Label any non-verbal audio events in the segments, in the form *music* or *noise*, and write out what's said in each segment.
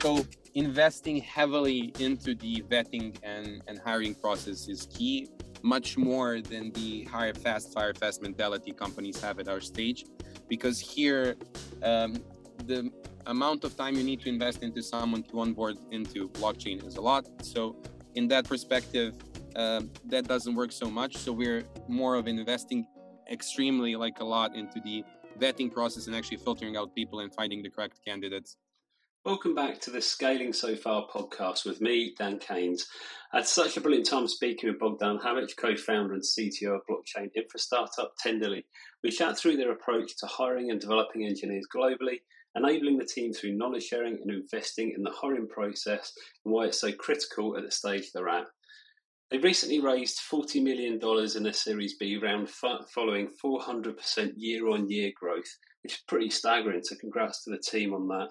So investing heavily into the vetting and, and hiring process is key, much more than the hire fast, fire fast mentality companies have at our stage. Because here, um, the amount of time you need to invest into someone to onboard into blockchain is a lot. So, in that perspective, uh, that doesn't work so much. So, we're more of investing extremely like a lot into the vetting process and actually filtering out people and finding the correct candidates. Welcome back to the Scaling So Far podcast with me, Dan Keynes. I had such a brilliant time speaking with Bogdan Habic, co founder and CTO of blockchain infra startup Tenderly. We chat through their approach to hiring and developing engineers globally, enabling the team through knowledge sharing and investing in the hiring process, and why it's so critical at the stage they're at. They recently raised $40 million in a Series B round following 400% year on year growth, which is pretty staggering. So, congrats to the team on that.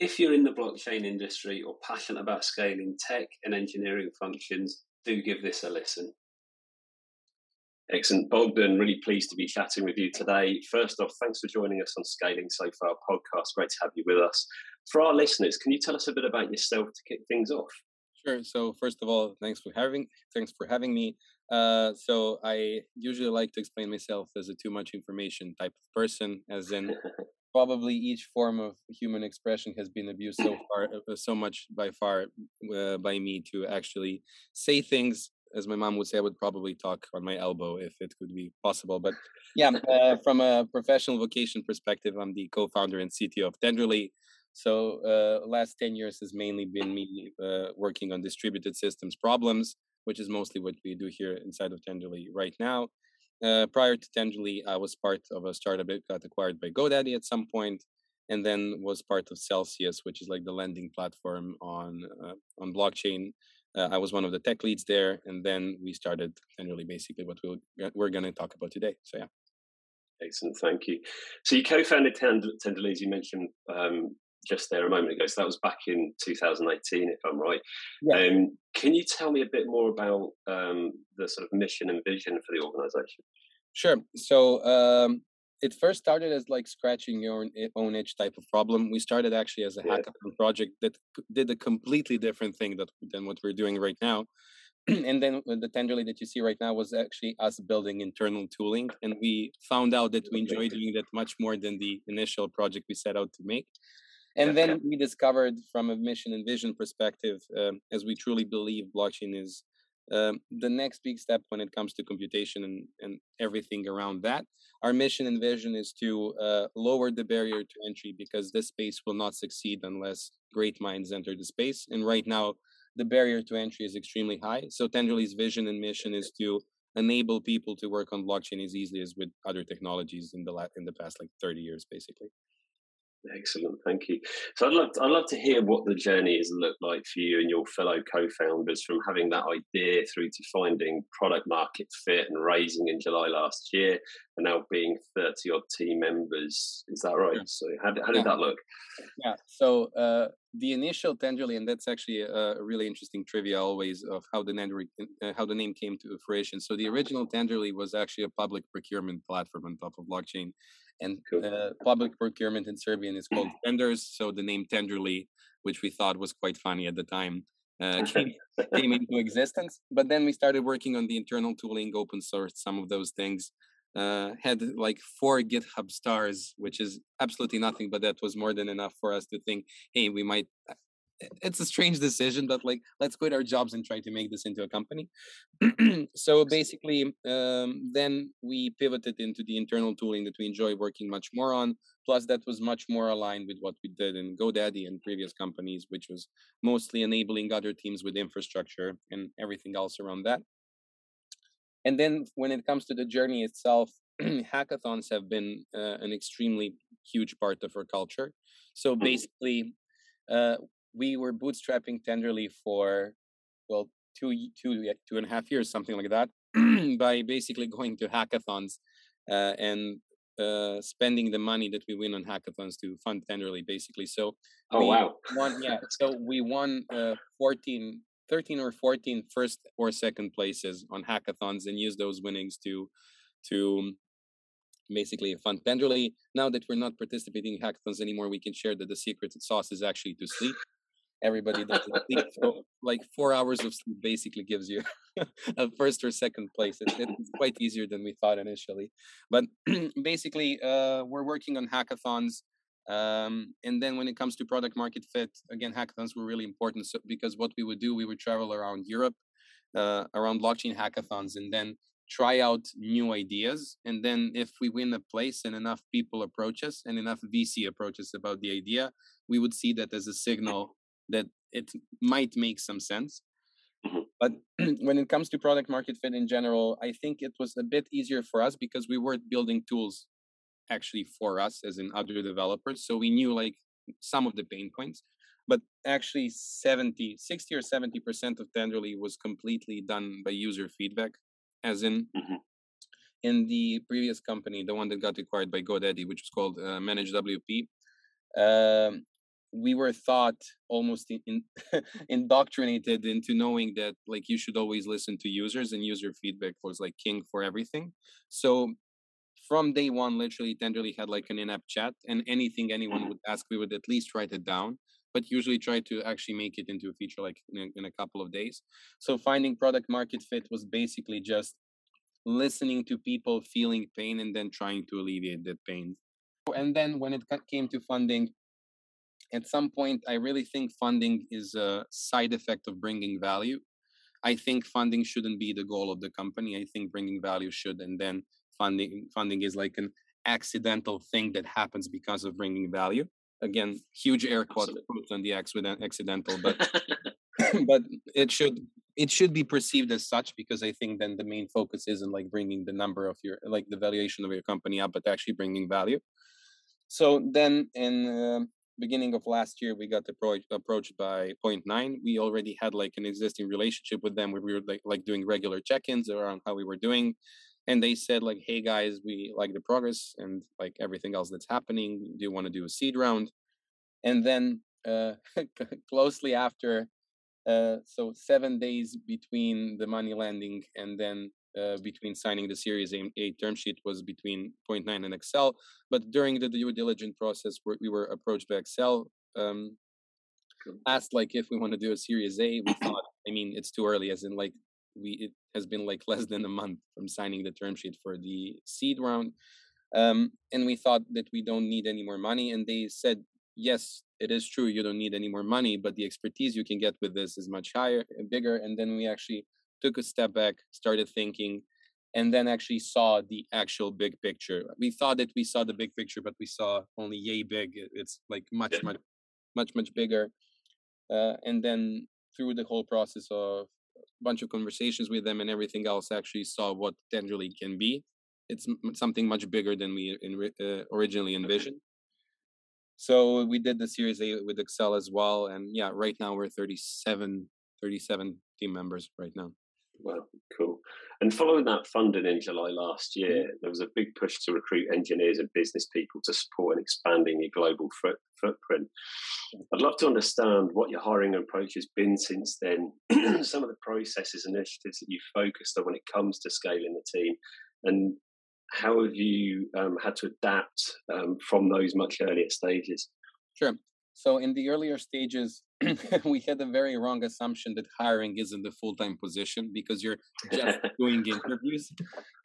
If you're in the blockchain industry or passionate about scaling tech and engineering functions, do give this a listen. Excellent. Bogdan, really pleased to be chatting with you today. First off, thanks for joining us on Scaling So Far podcast. Great to have you with us. For our listeners, can you tell us a bit about yourself to kick things off? Sure. So first of all, thanks for having thanks for having me. Uh, so I usually like to explain myself as a too much information type of person, as in *laughs* probably each form of human expression has been abused so *laughs* far, uh, so much by far uh, by me to actually say things. As my mom would say, I would probably talk on my elbow if it could be possible. But yeah, uh, from a professional vocation perspective, I'm the co-founder and CTO of Tenderly, so uh, last 10 years has mainly been me uh, working on distributed systems problems, which is mostly what we do here inside of Tenderly right now. Uh, prior to Tenderly, I was part of a startup that got acquired by GoDaddy at some point, and then was part of Celsius, which is like the lending platform on uh, on blockchain. Uh, I was one of the tech leads there, and then we started Tenderly, basically what we'll, we're going to talk about today. So yeah. Excellent, thank you. So you co-founded Tenderly, as you mentioned, um, just there a moment ago. So that was back in 2018, if I'm right. Yeah. Um, can you tell me a bit more about um, the sort of mission and vision for the organization? Sure. So um, it first started as like scratching your own itch type of problem. We started actually as a yeah. hackathon project that did a completely different thing that, than what we're doing right now. *clears throat* and then the tenderly that you see right now was actually us building internal tooling and we found out that we enjoy doing that much more than the initial project we set out to make and then we discovered from a mission and vision perspective, um, as we truly believe blockchain is um, the next big step when it comes to computation and, and everything around that. Our mission and vision is to uh, lower the barrier to entry because this space will not succeed unless great minds enter the space. And right now, the barrier to entry is extremely high. So Tenderly's vision and mission is to enable people to work on blockchain as easily as with other technologies in the la- in the past like 30 years, basically. Excellent, thank you. So I'd love to, I'd love to hear what the journey has looked like for you and your fellow co-founders from having that idea through to finding product market fit and raising in July last year, and now being thirty odd team members. Is that right? Yeah. So how, how did yeah. that look? Yeah. So uh, the initial Tenderly, and that's actually a, really interesting trivia always of how the name uh, how the name came to fruition. So the original Tenderly was actually a public procurement platform on top of blockchain and cool. uh, public procurement in Serbian is called *clears throat* tenders. So the name Tenderly, which we thought was quite funny at the time, uh, *laughs* came, came into existence. But then we started working on the internal tooling, open source some of those things. Uh, had like four GitHub stars, which is absolutely nothing, but that was more than enough for us to think, hey, we might it's a strange decision, but like let's quit our jobs and try to make this into a company. *clears throat* *clears throat* so basically, um, then we pivoted into the internal tooling that we enjoy working much more on. Plus, that was much more aligned with what we did in GoDaddy and previous companies, which was mostly enabling other teams with infrastructure and everything else around that. And then when it comes to the journey itself, *clears throat* hackathons have been uh, an extremely huge part of our culture. So mm-hmm. basically, uh, we were bootstrapping tenderly for well two two two and a half years something like that *clears throat* by basically going to hackathons uh, and uh, spending the money that we win on hackathons to fund tenderly basically. So oh wow. won, yeah *laughs* so we won uh, 14 13 or 14 first or second places on hackathons and use those winnings to to basically fund tenderly. Now that we're not participating in hackathons anymore we can share that the secret sauce is actually to sleep everybody does. So *laughs* like four hours of sleep basically gives you *laughs* a first or second place. It, it's quite easier than we thought initially. But *clears throat* basically, uh, we're working on hackathons. Um, and then when it comes to product market fit, again, hackathons were really important so, because what we would do, we would travel around Europe, uh, around blockchain hackathons, and then try out new ideas. And then if we win a place and enough people approach us and enough VC approaches about the idea, we would see that as a signal that it might make some sense. Mm-hmm. But *clears throat* when it comes to product market fit in general, I think it was a bit easier for us because we weren't building tools actually for us as in other developers. So we knew like some of the pain points, but actually 70, 60 or 70% of Tenderly was completely done by user feedback, as in mm-hmm. in the previous company, the one that got acquired by GoDaddy, which was called uh, ManageWP. Um, we were thought almost in, in *laughs* indoctrinated into knowing that like you should always listen to users and user feedback was like king for everything. So from day one literally tenderly had like an in-app chat and anything anyone mm-hmm. would ask we would at least write it down but usually try to actually make it into a feature like in, in a couple of days. So finding product market fit was basically just listening to people feeling pain and then trying to alleviate that pain. And then when it came to funding at some point, I really think funding is a side effect of bringing value. I think funding shouldn't be the goal of the company. I think bringing value should, and then funding funding is like an accidental thing that happens because of bringing value. Again, huge air quotes on the accident, accidental, but *laughs* *clears throat* but it should it should be perceived as such because I think then the main focus isn't like bringing the number of your like the valuation of your company up, but actually bringing value. So then in uh, beginning of last year, we got approached approached by Point Nine. We already had like an existing relationship with them where we were like, like doing regular check-ins around how we were doing. And they said like, "Hey guys, we like the progress and like everything else that's happening. Do you want to do a seed round?" And then uh, *laughs* closely after, uh, so seven days between the money landing and then uh, between signing the Series A, A, term sheet was between Point Nine and Accel. But during the due diligence process, we were approached by Accel, um, asked like if we want to do a Series A. We thought, I mean, it's too early, as in like we it has been like *laughs* less than a month from signing the term sheet for the seed round, um, and we thought that we don't need any more money. And they said, yes, it is true, you don't need any more money, but the expertise you can get with this is much higher, bigger. And then we actually took a step back, started thinking, and then actually saw the actual big picture. We thought that we saw the big picture, but we saw only yay big. It's like much, much, much, much bigger. Uh, and then through the whole process of a bunch of conversations with them and everything else, actually saw what Tenderly can be. It's something much bigger than we in, uh, originally envisioned. So we did the Series A with Accel as well, and yeah, right now we're 37, 37 team members right now. Well, cool. And following that funding in July last mm-hmm. year, there was a big push to recruit engineers and business people to support in expanding your global foot, footprint. I'd love to understand what your hiring approach has been since then, *clears throat* some of the processes and initiatives that you've focused on when it comes to scaling the team, and how have you um, had to adapt um, from those much earlier stages? Sure. So in the earlier stages, *clears throat* we had a very wrong assumption that hiring isn't a full-time position because you're just *laughs* doing interviews.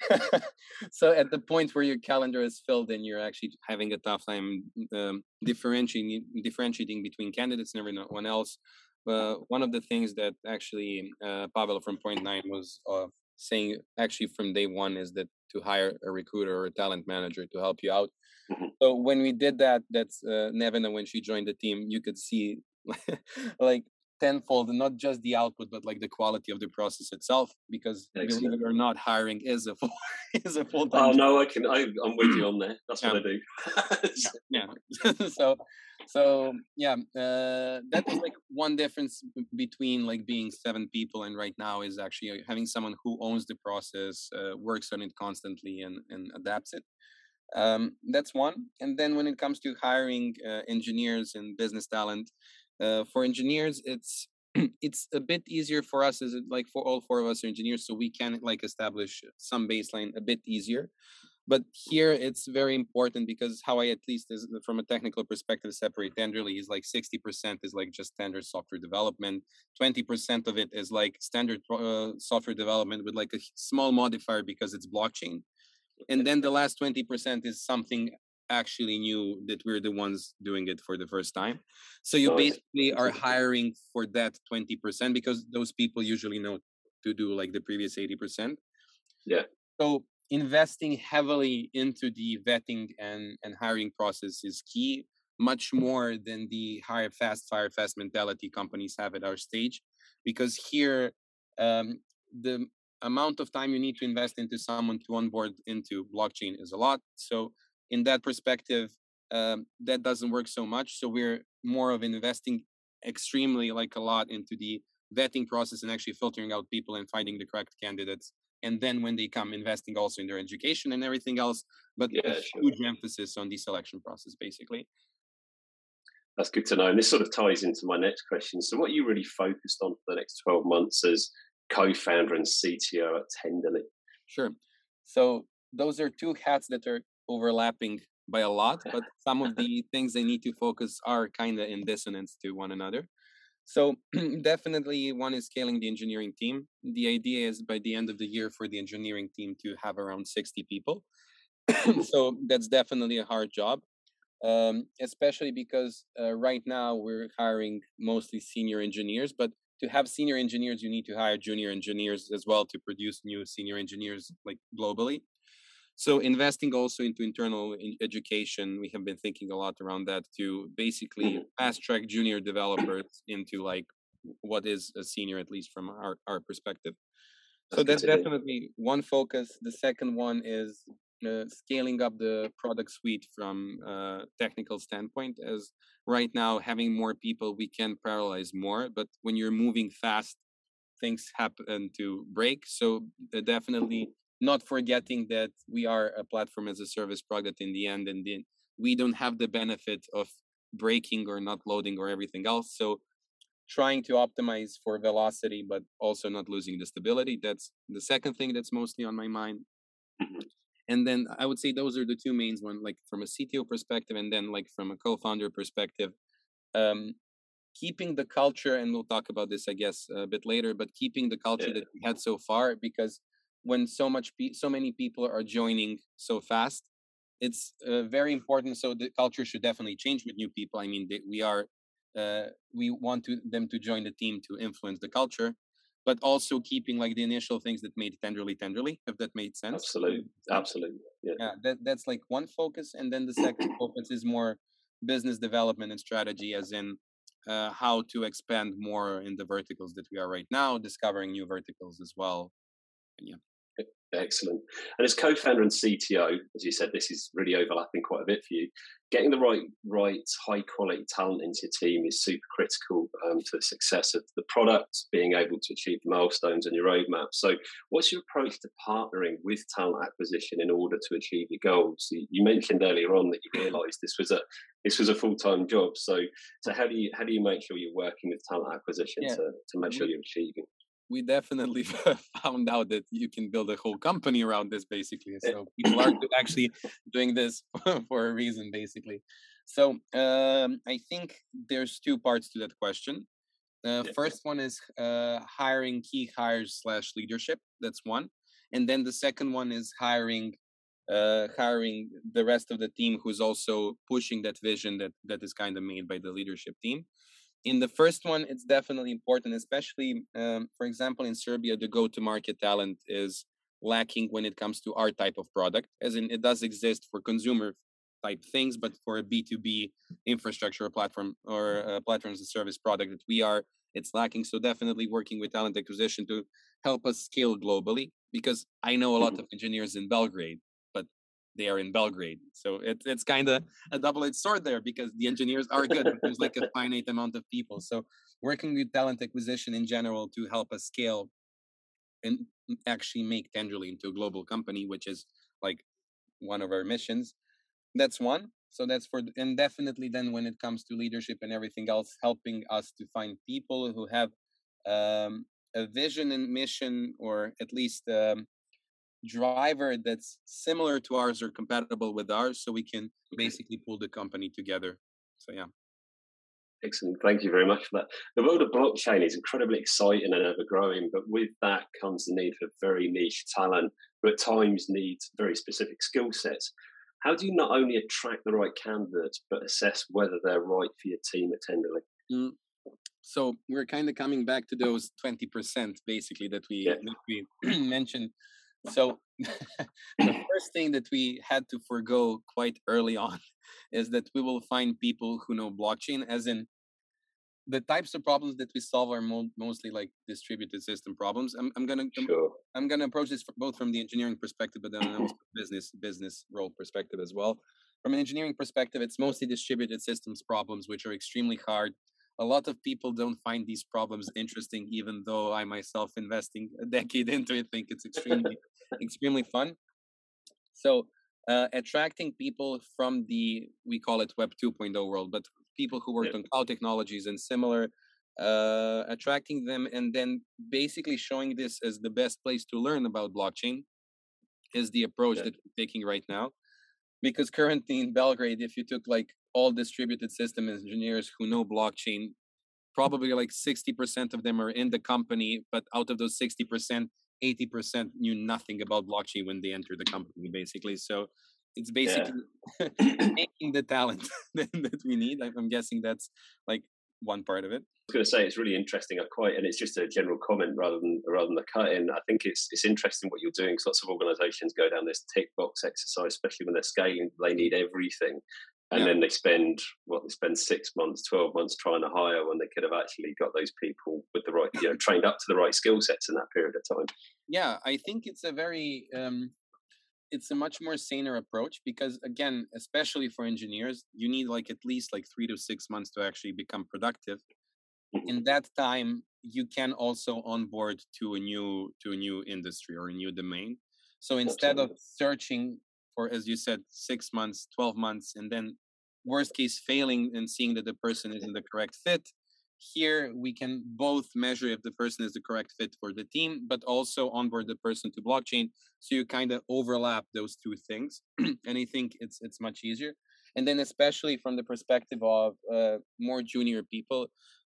*laughs* so at the point where your calendar is filled and you're actually having a tough time um, differentiating differentiating between candidates and everyone else, uh, one of the things that actually uh, Pavel from Point Nine was uh, saying actually from day one is that to hire a recruiter or a talent manager to help you out. Mm-hmm. So when we did that, that's uh, Nevena when she joined the team, you could see *laughs* like tenfold, and not just the output, but like the quality of the process itself. Because Excellent. believe it or not, hiring is a full *laughs* is a full time. Oh no, I can. I, am with you on there. That's yeah. what I do. yeah. *laughs* yeah. *laughs* so so yeah uh, that is like one difference between like being seven people and right now is actually uh, having someone who owns the process uh, works on it constantly and, and adapts it um, that's one and then when it comes to hiring uh, engineers and business talent uh, for engineers it's *clears throat* it's a bit easier for us as it like for all four of us are engineers so we can like establish some baseline a bit easier. But here it's very important because how I at least is from a technical perspective separate tenderly is like 60% is like just standard software development, 20% of it is like standard uh, software development with like a small modifier because it's blockchain, and then the last 20% is something actually knew that we're the ones doing it for the first time. So you basically are hiring for that 20% because those people usually know to do like the previous 80%. Yeah. So investing heavily into the vetting and, and hiring process is key, much *laughs* more than the hire fast, fire fast mentality companies have at our stage. Because here, um, the amount of time you need to invest into someone to onboard into blockchain is a lot. So, in that perspective, um, that doesn't work so much. So, we're more of investing extremely like a lot into the vetting process and actually filtering out people and finding the correct candidates and then when they come investing also in their education and everything else but yeah, a sure. huge emphasis on the selection process basically that's good to know and this sort of ties into my next question so what are you really focused on for the next 12 months as co-founder and cto at tenderly sure so those are two hats that are overlapping by a lot but *laughs* some of the things they need to focus are kind of in dissonance to one another so *clears throat* definitely one is scaling the engineering team. The idea is by the end of the year for the engineering team to have around 60 people. *clears throat* so that's definitely a hard job, um, especially because uh, right now we're hiring mostly senior engineers. But to have senior engineers, you need to hire junior engineers as well to produce new senior engineers like globally. So investing also into internal education, we have been thinking a lot around that to basically mm-hmm. fast track junior developers into like what is a senior, at least from our, our perspective. So that's, definitely one focus. The second one is uh, scaling up the product suite from a technical standpoint. As right now, having more people, we can parallelize more. But when you're moving fast, things happen to break. So uh, definitely not forgetting that we are a platform as a service product in the end and then we don't have the benefit of breaking or not loading or everything else so trying to optimize for velocity but also not losing the stability that's the second thing that's mostly on my mind mm-hmm. and then i would say those are the two mains one like from a cto perspective and then like from a co-founder perspective um, keeping the culture and we'll talk about this i guess a bit later but keeping the culture yeah. that we had so far because when so much pe- so many people are joining so fast it's uh, very important so the culture should definitely change with new people. I mean they, we are uh, we want to, them to join the team to influence the culture but also keeping like the initial things that made tenderly tenderly if that made sense. Absolutely absolutely yeah, yeah that, that's like one focus and then the second *clears throat* focus is more business development and strategy as in uh, how to expand more in the verticals that we are right now discovering new verticals as well and yeah Excellent. And as co-founder and CTO, as you said, this is really overlapping quite a bit for you. Getting the right, right, high quality talent into your team is super critical um, to the success of the product, being able to achieve the milestones and your roadmap. So, what's your approach to partnering with talent acquisition in order to achieve your goals? You mentioned earlier on that you realised this was a this was a full time job. So, so how do you how do you make sure you're working with talent acquisition yeah. to, to make sure you're achieving? We definitely *laughs* found out that you can build a whole company around this basically so people are *clears throat* actually doing this *laughs* for a reason basically. So um, i think there's two parts to that question. The uh, first one is uh, hiring key hires slash leadership that's one and then the second one is hiring uh, hiring the rest of the team who's also pushing that vision that that is kind of made by the leadership team in the first one, it's definitely important, especially, um, for example, in Serbia, the go to market talent is lacking when it comes to our type of product, as in it does exist for consumer type things, but for a B2B infrastructure platform or a platform as a service product that we are, it's lacking. So definitely working with talent acquisition to help us scale globally, because I know a lot mm-hmm. of engineers in Belgrade they are in Belgrade. So it, it's kind of a double-edged sword there because the engineers are good, but there's like a *laughs* finite amount of people. So working with talent acquisition in general to help us scale and actually make Tenderly into a global company, which is like one of our missions. That's one. So that's for and definitely then when it comes to leadership and everything else, helping us to find people who have um, a vision and mission, or at least um, driver that's similar to ours or compatible with ours so we can basically pull the company together so yeah Excellent. Thank you very much for that. The world of blockchain is incredibly exciting and ever growing, but with that comes the need for very niche talent who at times needs very specific skill sets. How do you not only attract the right candidates, but assess whether they're right for your team at Tenderly? Mm. So we're kind of coming back to those 20% basically that we, yeah. that we *clears throat* mentioned. So *laughs* the first thing that we had to forego quite early on *laughs* is that we will find people who know blockchain, as in the types of problems that we solve are mo- mostly like distributed system problems. I'm, I'm gonna sure. I'm, I'm, gonna approach this both from the engineering perspective, but then also *clears throat* business business role perspective as well. From an engineering perspective, it's mostly distributed systems problems, which are extremely hard. A lot of people don't find these problems interesting, even though I myself, investing a *laughs* decade into it, think it's extremely extremely fun. So uh, attracting people from the we call it Web 2.0 world, but people who worked yeah. on cloud technologies and similar, uh, attracting them and then basically showing this as the best place to learn about blockchain is the approach yeah. that we're taking right now. Because currently in Belgrade, if you took like all distributed system engineers who know blockchain, probably like 60% of them are in the company, but out of those 60%, 80% knew nothing about blockchain when they entered the company, basically. So it's basically yeah. *clears throat* making the talent *laughs* that, we need. I'm guessing that's like one part of it. I was going to say it's really interesting. I quite, and it's just a general comment rather than rather than the cut in. I think it's it's interesting what you're doing. Because lots of organisations go down this tick box exercise, especially when they're scaling. They need everything, and yeah. then they spend what they spend six months, twelve months trying to hire when they could have actually got those people with the right, you know, trained up to the right skill sets in that period of time. Yeah, I think it's a very um, it's a much more saner approach because again especially for engineers you need like at least like three to six months to actually become productive mm-hmm. in that time you can also onboard to a new to a new industry or a new domain so instead of searching for as you said six months 12 months and then worst case failing and seeing that the person isn't the correct fit here we can both measure if the person is the correct fit for the team but also onboard the person to blockchain. So you kind of overlap those two things *clears throat* and i think it's it's much easier. And then especially from the perspective of uh, more junior people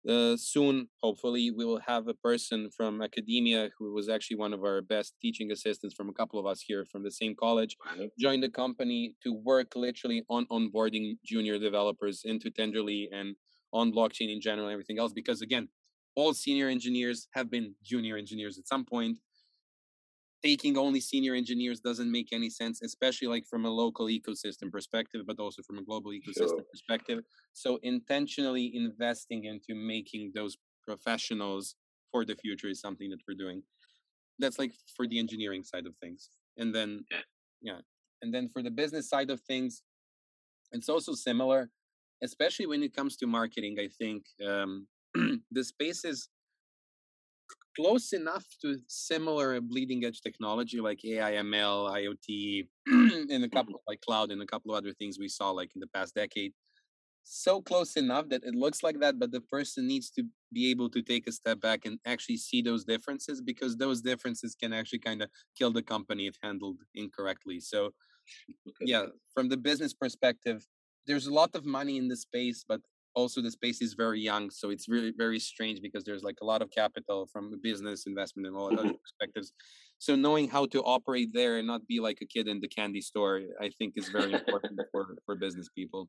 uh, soon hopefully we will have a person from academia who was actually one of our best teaching assistants from a couple of us here from the same college join the company to work literally on onboarding junior developers into tenderly and on blockchain in general and everything else because again all senior engineers have been junior engineers at some point taking only senior engineers doesn't make any sense especially like from a local ecosystem perspective but also from a global ecosystem sure. perspective so intentionally investing into making those professionals for the future is something that we're doing that's like for the engineering side of things and then yeah, yeah. and then for the business side of things it's also similar especially when it comes to marketing, I think um, *clears throat* the space is close enough to similar bleeding edge technology like AI, ML, IoT, and a couple mm-hmm. of like cloud and a couple of other things we saw like in the past decade. So close enough that it looks like that, but the person needs to be able to take a step back and actually see those differences because those differences can actually kind of kill the company if handled incorrectly. So, yeah, from the business perspective, there's a lot of money in the space, but also the space is very young. So it's really very strange because there's like a lot of capital from business investment and all other mm-hmm. perspectives. So knowing how to operate there and not be like a kid in the candy store, I think is very important *laughs* for, for business people.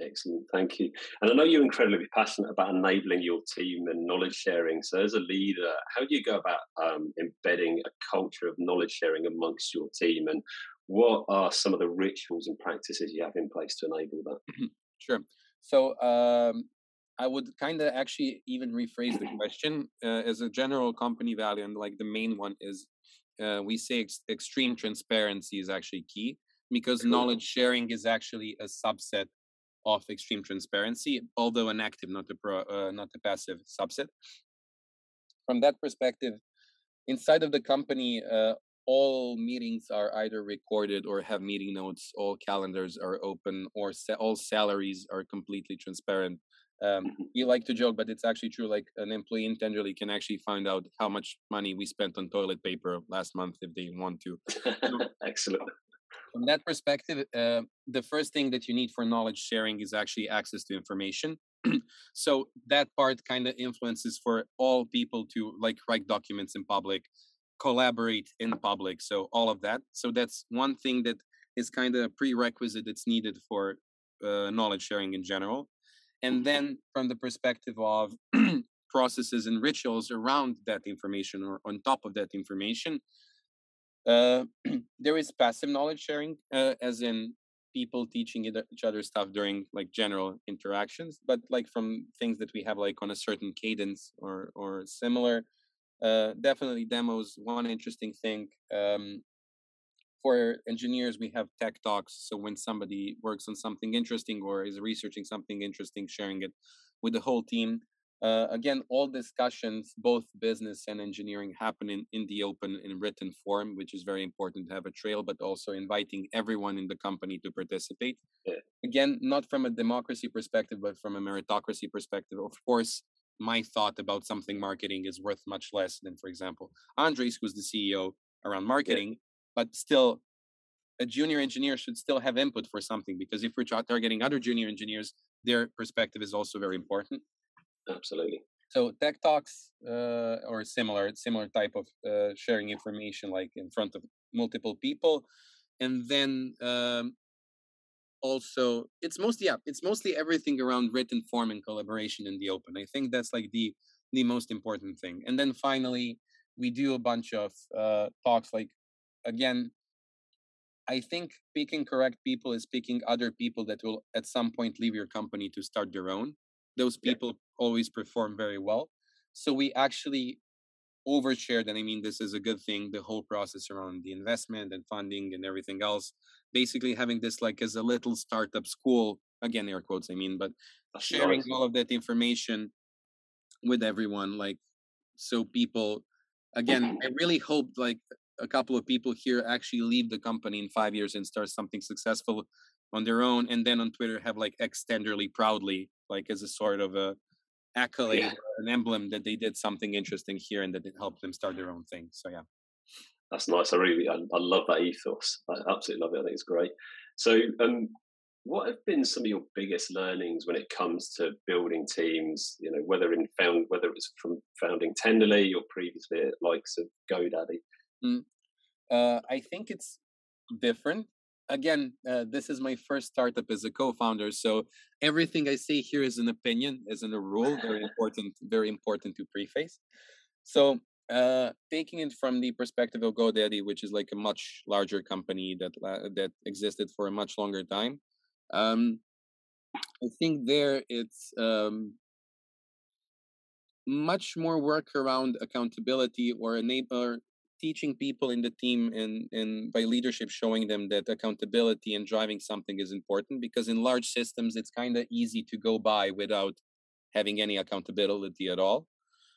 Excellent, thank you. And I know you're incredibly passionate about enabling your team and knowledge sharing. So, as a leader, how do you go about um, embedding a culture of knowledge sharing amongst your team? And what are some of the rituals and practices you have in place to enable that? Mm-hmm. Sure. So um, I would kind of actually even rephrase the *clears throat* question uh, as a general company value, and like the main one is uh, we say ex- extreme transparency is actually key because cool. knowledge sharing is actually a subset of extreme transparency, although an active, not a pro, uh, not a passive subset. From that perspective, inside of the company, uh, all meetings are either recorded or have meeting notes all calendars are open or sa- all salaries are completely transparent Um, mm-hmm. you like to joke, but it's actually true. Like an employee in Tenderly can actually find out how much money we spent on toilet paper last month if they want to. *laughs* Excellent. From that perspective, uh, the first thing that you need for knowledge sharing is actually access to information. *clears throat* so that part kind of influences for all people to like write documents in public, collaborate in public. So all of that. So that's one thing that is kind of a prerequisite that's needed for uh, knowledge sharing in general. And then from the perspective of *clears throat* processes and rituals around that information or on top of that information, uh, *clears throat* there is passive knowledge sharing, uh, as in people teaching each other stuff during like general interactions, but like from things that we have like on a certain cadence or or similar. Uh, definitely demos. One interesting thing um, for engineers, we have tech talks. So when somebody works on something interesting or is researching something interesting, sharing it with the whole team. Uh, again, all discussions, both business and engineering, happen in, in the open in written form, which is very important to have a trail, but also inviting everyone in the company to participate. Yeah. Again, not from a democracy perspective, but from a meritocracy perspective. Of course, my thought about something marketing is worth much less than, for example, Andrej, who's the CEO around marketing, yeah. but still a junior engineer should still have input for something because if we're targeting other junior engineers, their perspective is also very important. Absolutely. So tech talks uh, or similar similar type of uh, sharing information like in front of multiple people, and then um, also it's mostly yeah it's mostly everything around written form and collaboration in the open. I think that's like the the most important thing. And then finally we do a bunch of uh, talks like again I think picking correct people is picking other people that will at some point leave your company to start their own those people yeah. always perform very well. So we actually overshared, and I mean this is a good thing. The whole process around the investment and funding and everything else, basically having this like as a little startup school. Again, air quotes. I mean, but sharing all of that information with everyone, like so people. Again, mm-hmm. I really hope like a couple of people here actually leave the company in five years and start something successful on their own and then on twitter have like X tenderly proudly like as a sort of a accolade yeah. an emblem that they did something interesting here and that it helped them start their own thing so yeah that's nice i really i, I love that ethos i absolutely love it i think it's great so um what have been some of your biggest learnings when it comes to building teams you know whether in found whether it was from founding tenderly or previously at likes of godaddy mm. uh, i think it's different again, uh, this is my first startup as a co-founder, so everything I say here is an opinion, isn't a rule. Very *laughs* important, very important to preface. So, uh, taking it from the perspective of GoDaddy, which is like a much larger company that uh, that existed for a much longer time, um, I think there it's um, much more work around accountability or enable teaching people in the team and, and by leadership showing them that accountability and driving something is important because in large systems it's kind of easy to go by without having any accountability at all.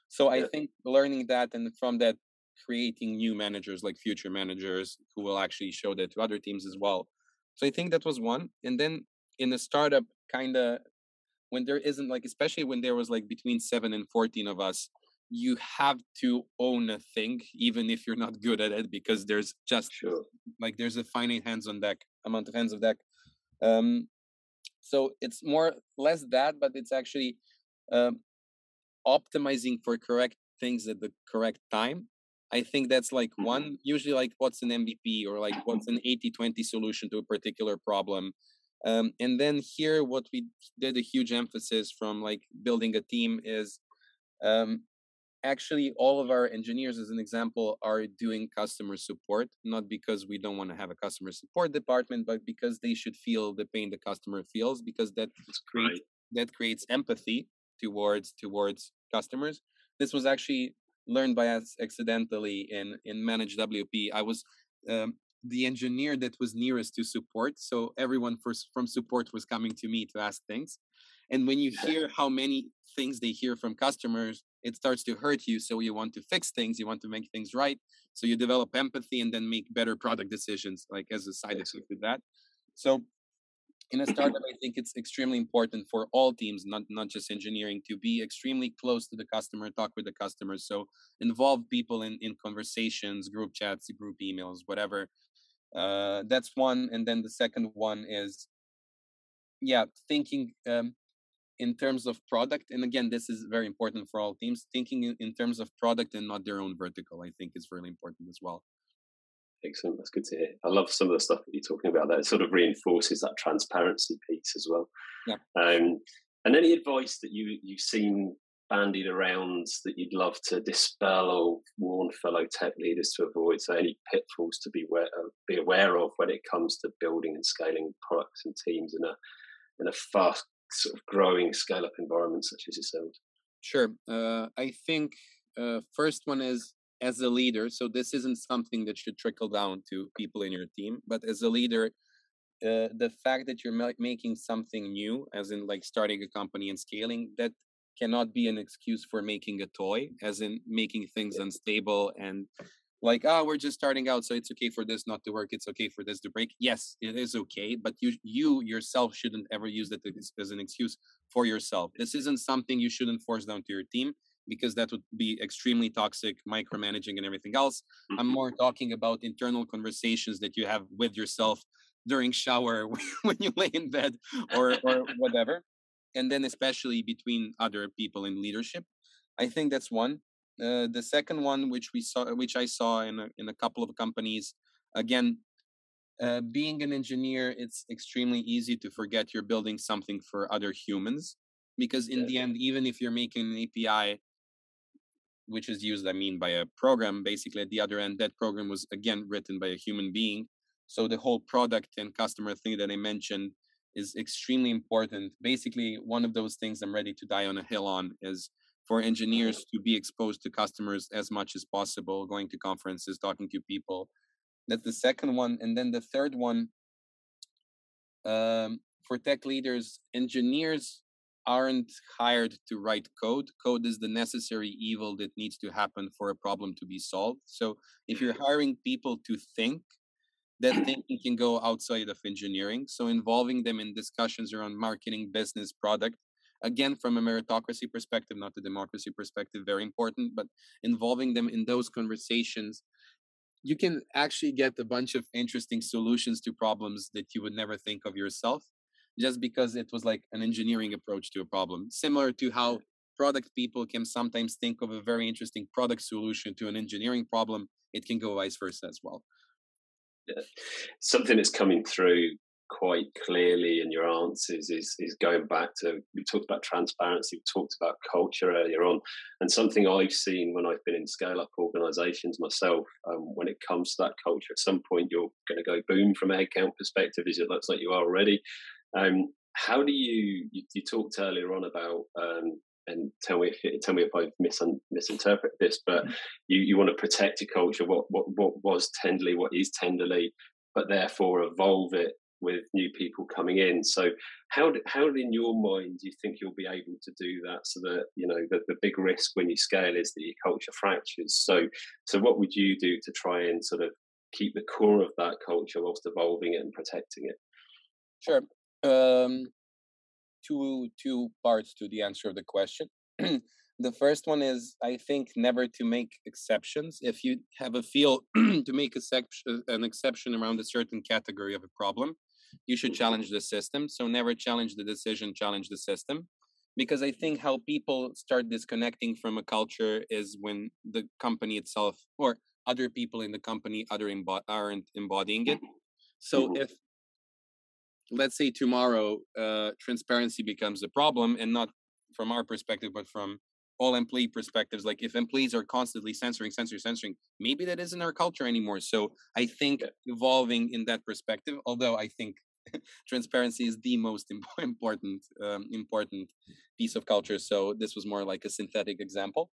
So i think learning that and from that creating new managers like future managers who will actually show that to other teams as well. So i think that was one. And then in a startup kind of when there isn't like especially when there was like between 7 and 14 of us you have to own a thing even if you're not good at it because there's just sure. like there's a finite hands on deck amount of hands of deck um so it's more less that but it's actually um optimizing for correct things at the correct time i think that's like mm-hmm. one usually like what's an mvp or like what's an 80-20 solution to a particular problem um, and then here what we did a huge emphasis from like building a team is um, actually all of our engineers as an example are doing customer support not because we don't want to have a customer support department but because they should feel the pain the customer feels because that creates that creates empathy towards towards customers. This was actually learned by us accidentally in in ManageWP i was um, the engineer that was nearest to support so everyone for, from support was coming to me to ask things and when you hear how many things they hear from customers it starts to hurt you. So you want to fix things, you want to make things right. So you develop empathy and then make better product decisions, like as a side effect of that. So in a startup, I think it's extremely important for all teams, not not just engineering, to be extremely close to the customer, talk with the customers. So involve people in in conversations, group chats, group emails, whatever. Uh, that's one, and then the second one is, yeah, thinking um, in terms of product. And again, this is very important for all teams. Thinking in, in terms of product and not their own vertical, I think, is really important as well. Excellent. That's good to hear. I love some of the stuff that you're talking about there. It sort of reinforces that transparency piece as well. Yeah. Um, and any advice that you you've seen bandied around that you'd love to dispel or warn fellow tech leaders to avoid? So any pitfalls to be aware of, be aware of when it comes to building and scaling products and teams in a in a fast sort of growing scale up environment such as yourself? Sure. Uh, I think uh, first one is as a leader, so this isn't something that should trickle down to people in your team, but as a leader, uh, the fact that you're ma- making something new, as in like starting a company and scaling, that cannot be an excuse for making a toy, as in making things unstable and like, oh, we're just starting out, so it's okay for this not to work. It's okay for this to break. Yes, it is okay, but you you yourself shouldn't ever use that as an excuse for yourself. This isn't something you shouldn't force down to your team because that would be extremely toxic, micromanaging and everything else. I'm mm-hmm. more talking about internal conversations that you have with yourself during shower *laughs* when you lay in bed or or whatever, and then especially between other people in leadership. I think that's one. Uh, the second one, which we saw, which I saw in a, in a couple of companies, again, uh, being an engineer, it's extremely easy to forget you're building something for other humans, because in yeah. the end, even if you're making an API, which is used, I mean, by a program, basically at the other end, that program was again written by a human being. So the whole product and customer thing that I mentioned is extremely important. Basically, one of those things I'm ready to die on a hill on is for engineers to be exposed to customers as much as possible, going to conferences, talking to people. That's the second one. And then the third one um, for tech leaders, engineers aren't hired to write code. Code is the necessary evil that needs to happen for a problem to be solved. So if you're hiring people to think, that thinking can go outside of engineering. So involving them in discussions around marketing, business, product again from a meritocracy perspective not a democracy perspective very important but involving them in those conversations you can actually get a bunch of interesting solutions to problems that you would never think of yourself just because it was like an engineering approach to a problem similar to how product people can sometimes think of a very interesting product solution to an engineering problem it can go vice versa as well. Something that's coming through quite clearly in your answers is is going back to we talked about transparency, we talked about culture earlier on, and something I've seen when I've been in scale up organisations myself. Um, when it comes to that culture, at some point you're going to go boom from a headcount perspective, as it looks like you are already. Um, how do you, you, you talked earlier on about um, and tell me if tell me if I misun, misinterpret this, but mm. you, you want to protect your culture. What what what was tenderly, what is tenderly, but therefore evolve it with new people coming in. So how how in your mind do you think you'll be able to do that so that you know the, the big risk when you scale is that your culture fractures. So so what would you do to try and sort of keep the core of that culture whilst evolving it and protecting it? Sure. Um, two two parts to the answer of the question. *clears throat* the first one is i think never to make exceptions if you have a feel *clears throat* to make a sec- uh, an exception around a certain category of a problem you should mm-hmm. challenge the system. So never challenge the decision, challenge the system. Because I think how people start disconnecting from a culture is when the company itself or other people in the company other embo- aren't embodying it. Mm-hmm. So mm-hmm. if let's say tomorrow uh, transparency becomes a problem and not from our perspective but from all employee perspectives like if employees are constantly censoring censoring censoring maybe that isn't our culture anymore. So i think evolving in that perspective although i think *laughs* transparency is the most *laughs* important um, important piece of culture. So this was more like a synthetic example.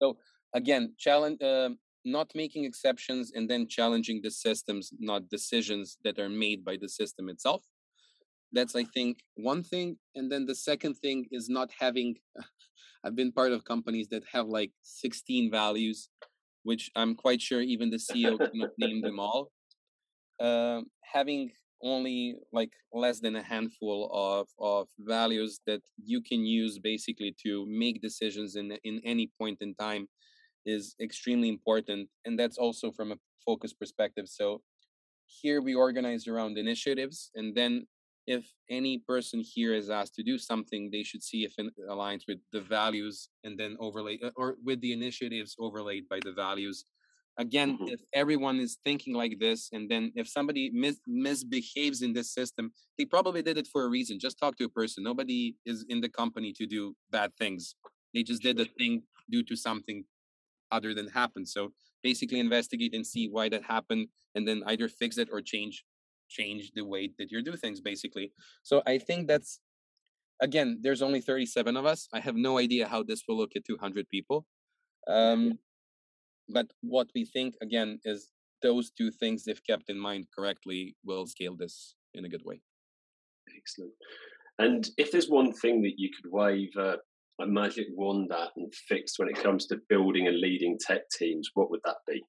So again challenge uh, not making exceptions and then challenging the systems not decisions that are made by the system itself that's i think one thing and then the second thing is not having *laughs* I've been part of companies that have like 16 values, which I'm quite sure even the CEO cannot name them all. Uh, having only like less than a handful of of values that you can use basically to make decisions in in any point in time is extremely important and that's also from a focus perspective so here we organize around initiatives and then if any person here is asked to do something they should see if it aligns with the values and then overlay uh, or with the initiatives overlaid by the values. Again mm-hmm. if everyone is thinking like this and then if somebody mis- misbehaves in this system they probably did it for a reason just talk to a person nobody is in the company to do bad things. They just did a thing due to something other than happen. So basically investigate and see why that happened and then either fix it or change change the way that you do things basically. So i think that's again there's only 37 of us. I have no idea how this will look at 200 people. Um, but what we think again is those two things, if kept in mind correctly, will scale this in a good way. Excellent. And if there's one thing that you could wave a magic wand that and fix when it comes to building and leading tech teams, what would that be?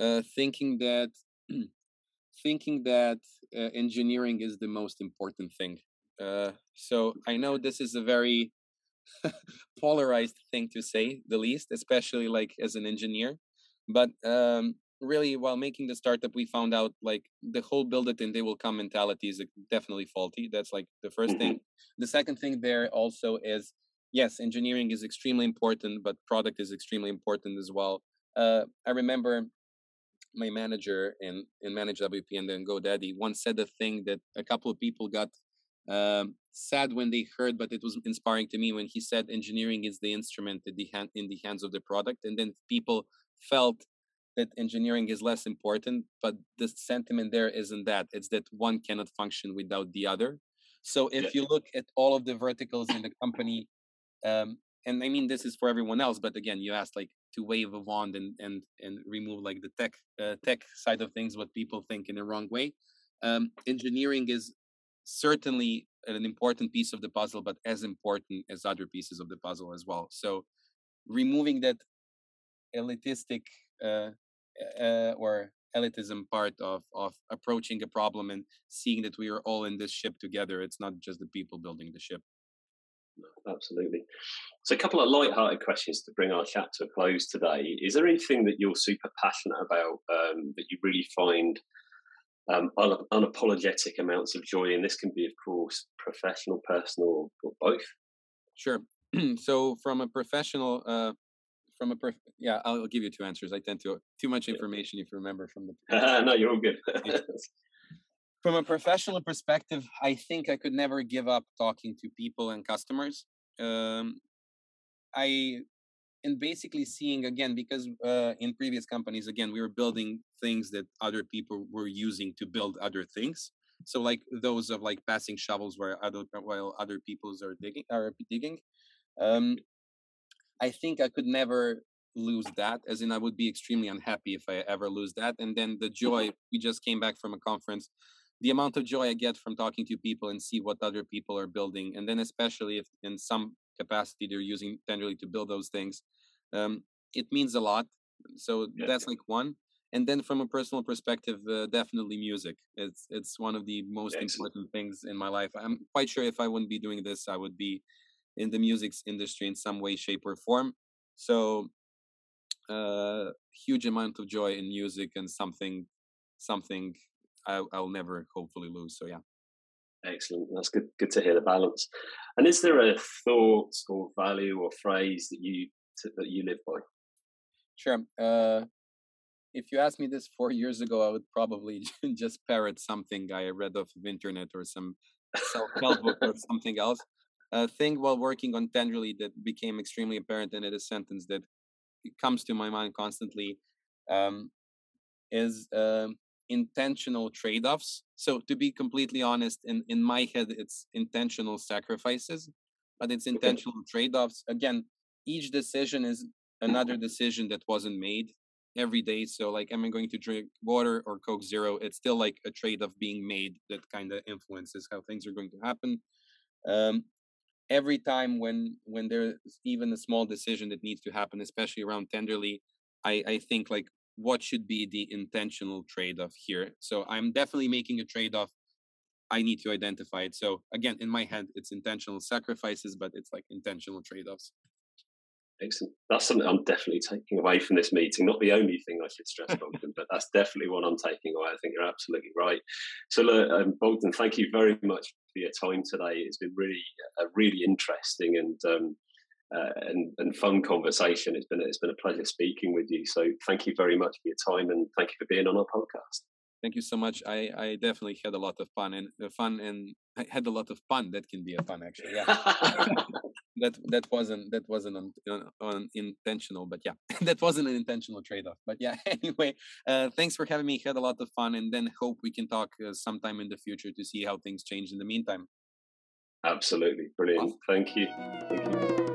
Uh, thinking that *clears throat* thinking that uh, engineering is the most important thing. Uh, so I know this is a very *laughs* polarized thing to say, the least, especially like as an engineer. But um, really, while making the startup, we found out like the whole build it and they will come mentality is definitely faulty. That's like the 1st mm-hmm. thing. The second thing there also is yes, engineering is extremely important, but product is extremely important as well. Uh, I remember my manager in in ManageWP and then GoDaddy once said a thing that a couple of people got um, sad when they heard, but it was inspiring to me when he said engineering is the instrument in the, hand, in the hands of the product. And then people felt that engineering is less important, but the sentiment there isn't that. It's that one cannot function without the other. So if you look at all of the verticals in the company, um, and I mean this is for everyone else, but again, you asked like to wave a wand and and and remove like the tech uh, tech side of things, what people think in the wrong way. Um, engineering is certainly an important piece of the puzzle, but as important as other pieces of the puzzle as well. So removing that elitistic uh, uh, or elitism part of of approaching a problem and seeing that we are all in this ship together. It's not just the people building the ship. Absolutely. So, a couple of light-hearted questions to bring our chat to a close today. Is there anything that you're super passionate about um, that you really find um, un- unapologetic amounts of joy. And this can be, of course, professional, personal, or both. Sure. *clears throat* so, from a professional, uh, from a prof- yeah, I'll give you two answers. I tend to too much information if you remember from the. *laughs* no, you're all good. *laughs* from a professional perspective, I think I could never give up talking to people and customers. Um, I and basically seeing again because uh, in previous companies again we were building things that other people were using to build other things so like those of like passing shovels where other while other people's are digging are digging um i think i could never lose that as in i would be extremely unhappy if i ever lose that and then the joy we just came back from a conference the amount of joy i get from talking to people and see what other people are building and then especially if in some capacity they're using Tenderly to build those things. Um, it means a lot. So yeah. that's like one. And then from a personal perspective, uh, definitely music. It's it's one of the most Excellent. important things in my life. I'm quite sure if I wouldn't be doing this, I would be in the music industry in some way, shape, or form. So, uh, huge amount of joy in music and something, something I, I'll never hopefully lose. So yeah. Excellent. That's good. Good to hear the balance. And is there a thought or value or phrase that you that you live by? Sure. Uh, if you asked me this four years ago, I would probably *laughs* just parrot something I read off of the internet or some self-help book or something else. A thing while working on Tenderly that became extremely apparent, and it is a sentence that comes to my mind constantly, um, is uh, intentional trade-offs. So to be completely honest in in my head it's intentional sacrifices but it's intentional trade-offs. Again each decision is another *laughs* decision that wasn't made every day. So like am i going to drink water or coke zero? It's still like a trade of being made that kind of influences how things are going to happen. Um, every time when when there's even a small decision that needs to happen especially around tenderly i i think like what should be the intentional trade-off here so i'm definitely making a trade-off I need to identify it. So again, in my head, it's intentional sacrifices, but it's like intentional trade-offs. Excellent. That's something I'm definitely taking away from this meeting. Not the only thing I should stress, Bogdan, but that's definitely what I'm taking away. I think you're absolutely right. So, look, um, Bogdan, thank you very much for your time today. It's been really, a really interesting and um, uh, and, and fun conversation. It's been it's been a pleasure speaking with you. So, thank you very much for your time and thank you for being on our podcast. Thank you so much. I, I definitely had a lot of fun and uh, fun and I had a lot of fun. That can be a fun actually. Yeah. *laughs* that that wasn't that wasn't un, un, intentional, but yeah, *laughs* that wasn't an intentional trade off. But yeah, *laughs* anyway, uh, thanks for having me. Had a lot of fun, and then hope we can talk uh, sometime in the future to see how things change in the meantime. Absolutely brilliant. Awesome. Thank you. Thank you.